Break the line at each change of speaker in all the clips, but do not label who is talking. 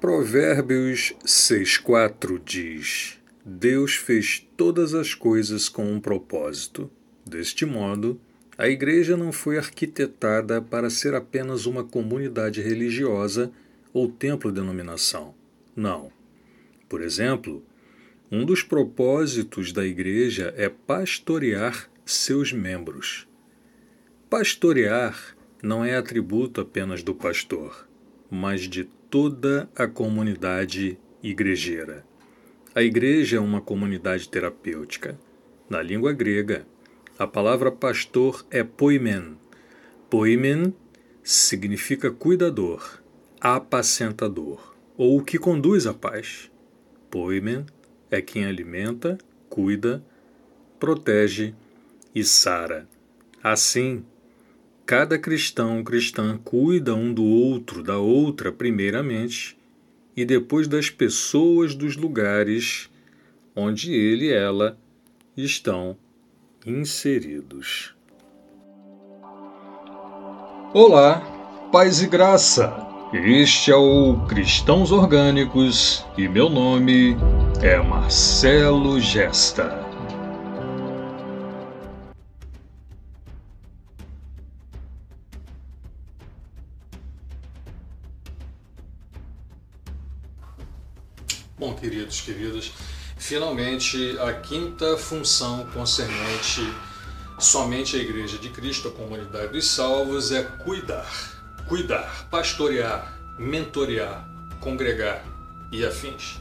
Provérbios 6,4 diz: Deus fez todas as coisas com um propósito. Deste modo, a igreja não foi arquitetada para ser apenas uma comunidade religiosa ou templo-denominação. Não. Por exemplo, um dos propósitos da igreja é pastorear seus membros. Pastorear não é atributo apenas do pastor, mas de toda a comunidade igrejeira. A igreja é uma comunidade terapêutica. Na língua grega, a palavra pastor é poimen. Poimen significa cuidador, apacentador, ou o que conduz à paz. Poimen é quem alimenta, cuida, protege e sara. Assim, Cada cristão cristã cuida um do outro, da outra, primeiramente, e depois das pessoas dos lugares onde ele e ela estão inseridos. Olá, paz e graça. Este é o Cristãos Orgânicos e meu nome é Marcelo Gesta. Queridos, queridas, finalmente a quinta função concernente somente à Igreja de Cristo, a comunidade dos salvos, é cuidar, cuidar, pastorear, mentorear, congregar e afins.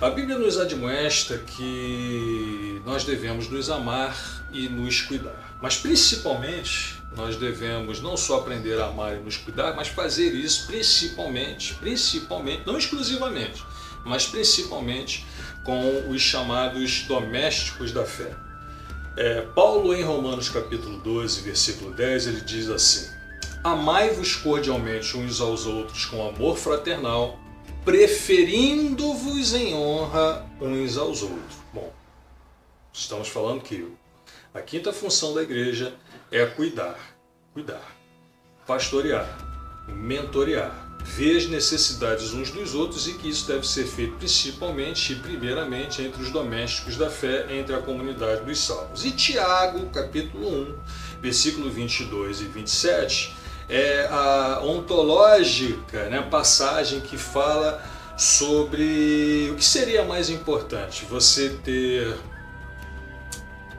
A Bíblia nos admoesta que nós devemos nos amar e nos cuidar, mas principalmente nós devemos não só aprender a amar e nos cuidar, mas fazer isso principalmente, principalmente, não exclusivamente, mas principalmente com os chamados domésticos da fé. É, Paulo, em Romanos capítulo 12, versículo 10, ele diz assim: Amai-vos cordialmente uns aos outros com amor fraternal, preferindo-vos em honra uns aos outros. Bom, estamos falando que a quinta função da igreja é cuidar, cuidar, pastorear, mentorear ver as necessidades uns dos outros e que isso deve ser feito principalmente e primeiramente entre os domésticos da fé, entre a comunidade dos salvos. E Tiago, capítulo 1, versículo 22 e 27, é a ontológica né, passagem que fala sobre o que seria mais importante, você ter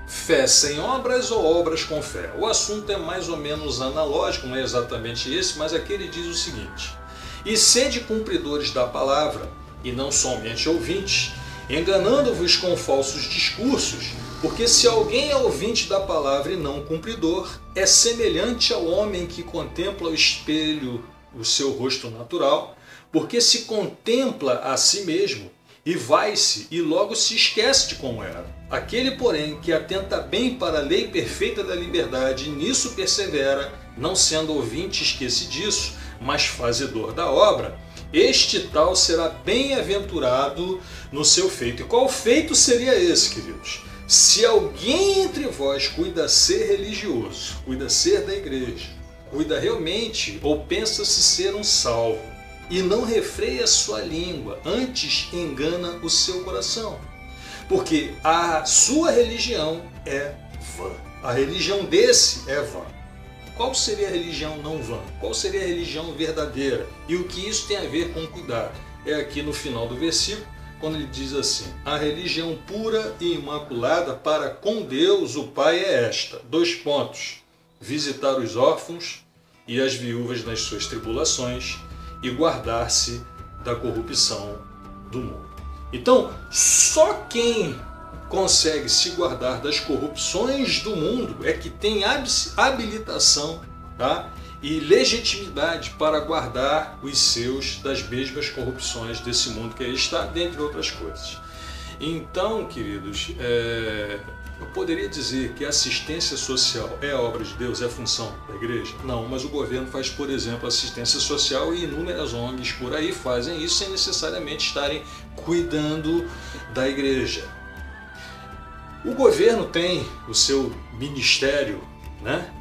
fé sem obras ou obras com fé. O assunto é mais ou menos analógico, não é exatamente esse, mas aqui ele diz o seguinte: e sede cumpridores da palavra, e não somente ouvintes, enganando-vos com falsos discursos, porque se alguém é ouvinte da palavra e não cumpridor, é semelhante ao homem que contempla o espelho o seu rosto natural, porque se contempla a si mesmo e vai-se e logo se esquece de como era. Aquele, porém, que atenta bem para a lei perfeita da liberdade e nisso persevera, não sendo ouvinte esquecidiço, mas fazedor da obra, este tal será bem-aventurado no seu feito. E qual feito seria esse, queridos? Se alguém entre vós cuida ser religioso, cuida ser da igreja, cuida realmente ou pensa-se ser um salvo, e não refreia sua língua, antes engana o seu coração. Porque a sua religião é vã. A religião desse é vã. Qual seria a religião não vã? Qual seria a religião verdadeira? E o que isso tem a ver com cuidar? É aqui no final do versículo, quando ele diz assim: A religião pura e imaculada para com Deus o Pai é esta. Dois pontos: visitar os órfãos e as viúvas nas suas tribulações e guardar-se da corrupção do mundo. Então, só quem consegue se guardar das corrupções do mundo é que tem habilitação tá? e legitimidade para guardar os seus das mesmas corrupções desse mundo que aí está, dentre outras coisas. Então, queridos, é, eu poderia dizer que a assistência social é obra de Deus, é função da igreja? Não, mas o governo faz, por exemplo, assistência social e inúmeras ONGs por aí fazem isso sem necessariamente estarem cuidando da igreja. O governo tem o seu ministério, né?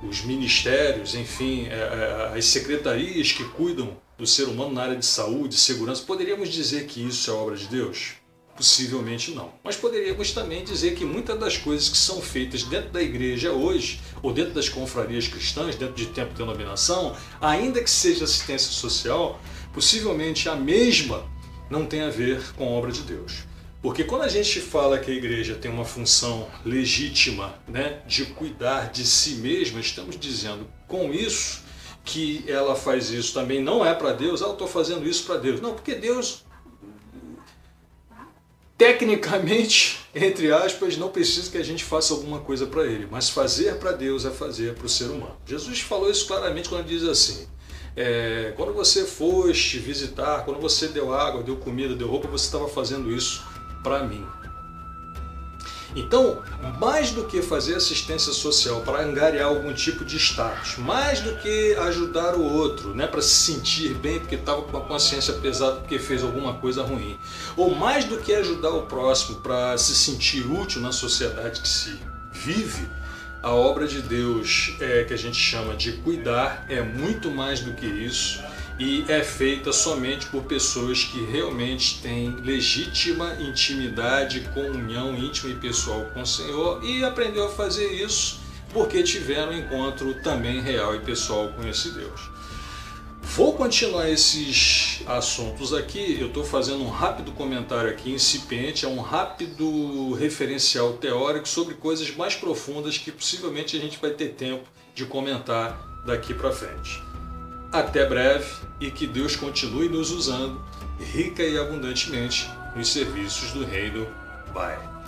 os ministérios, enfim, é, é, as secretarias que cuidam do ser humano na área de saúde, segurança, poderíamos dizer que isso é obra de Deus? Possivelmente não. Mas poderíamos também dizer que muitas das coisas que são feitas dentro da igreja hoje, ou dentro das confrarias cristãs, dentro de tempo de denominação, ainda que seja assistência social, possivelmente a mesma não tem a ver com a obra de Deus. Porque quando a gente fala que a igreja tem uma função legítima né, de cuidar de si mesma, estamos dizendo com isso que ela faz isso também não é para Deus, ah, eu estou fazendo isso para Deus. Não, porque Deus, tecnicamente, entre aspas, não precisa que a gente faça alguma coisa para Ele, mas fazer para Deus é fazer para o ser humano. Jesus falou isso claramente quando diz assim: é, quando você foste visitar, quando você deu água, deu comida, deu roupa, você estava fazendo isso para mim. Então, mais do que fazer assistência social para angariar algum tipo de status, mais do que ajudar o outro, né, para se sentir bem porque estava com a consciência pesada porque fez alguma coisa ruim, ou mais do que ajudar o próximo para se sentir útil na sociedade que se vive, a obra de Deus é, que a gente chama de cuidar é muito mais do que isso e é feita somente por pessoas que realmente têm legítima intimidade, comunhão íntima e pessoal com o Senhor e aprendeu a fazer isso porque tiveram um encontro também real e pessoal com esse Deus. Vou continuar esses assuntos aqui. Eu estou fazendo um rápido comentário aqui, incipiente, é um rápido referencial teórico sobre coisas mais profundas que possivelmente a gente vai ter tempo de comentar daqui para frente. Até breve e que Deus continue nos usando rica e abundantemente nos serviços do Reino. Bye.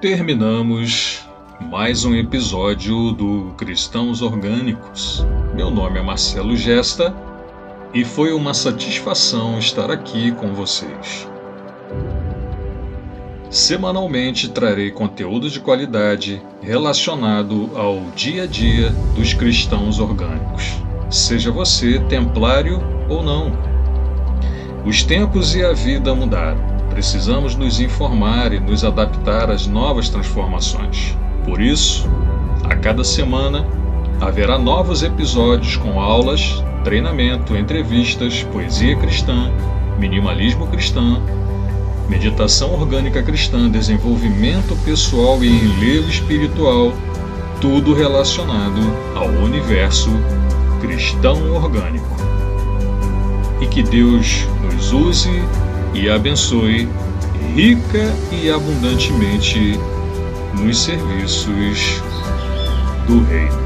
Terminamos mais um episódio do Cristãos Orgânicos. Meu nome é Marcelo Gesta e foi uma satisfação estar aqui com vocês. Semanalmente trarei conteúdo de qualidade relacionado ao dia a dia dos cristãos orgânicos, seja você templário ou não. Os tempos e a vida mudaram. Precisamos nos informar e nos adaptar às novas transformações. Por isso, a cada semana haverá novos episódios com aulas, treinamento, entrevistas, poesia cristã, minimalismo cristã, meditação orgânica cristã, desenvolvimento pessoal e enlevo espiritual, tudo relacionado ao universo cristão orgânico. E que Deus nos use e abençoe rica e abundantemente nos serviços do Reino.